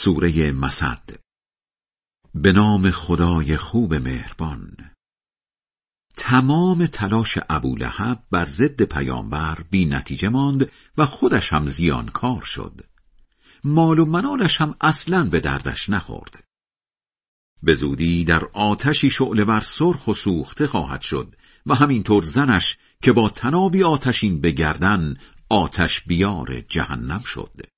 سوره مسد. به نام خدای خوب مهربان. تمام تلاش ابولهب بر ضد پیامبر بی نتیجه ماند و خودش هم زیانکار شد. مال و منالش هم اصلا به دردش نخورد. به زودی در آتشی شعله بر سرخ و سوخته خواهد شد و همینطور زنش که با تنابی آتشین بگردن آتش بیار جهنم شد.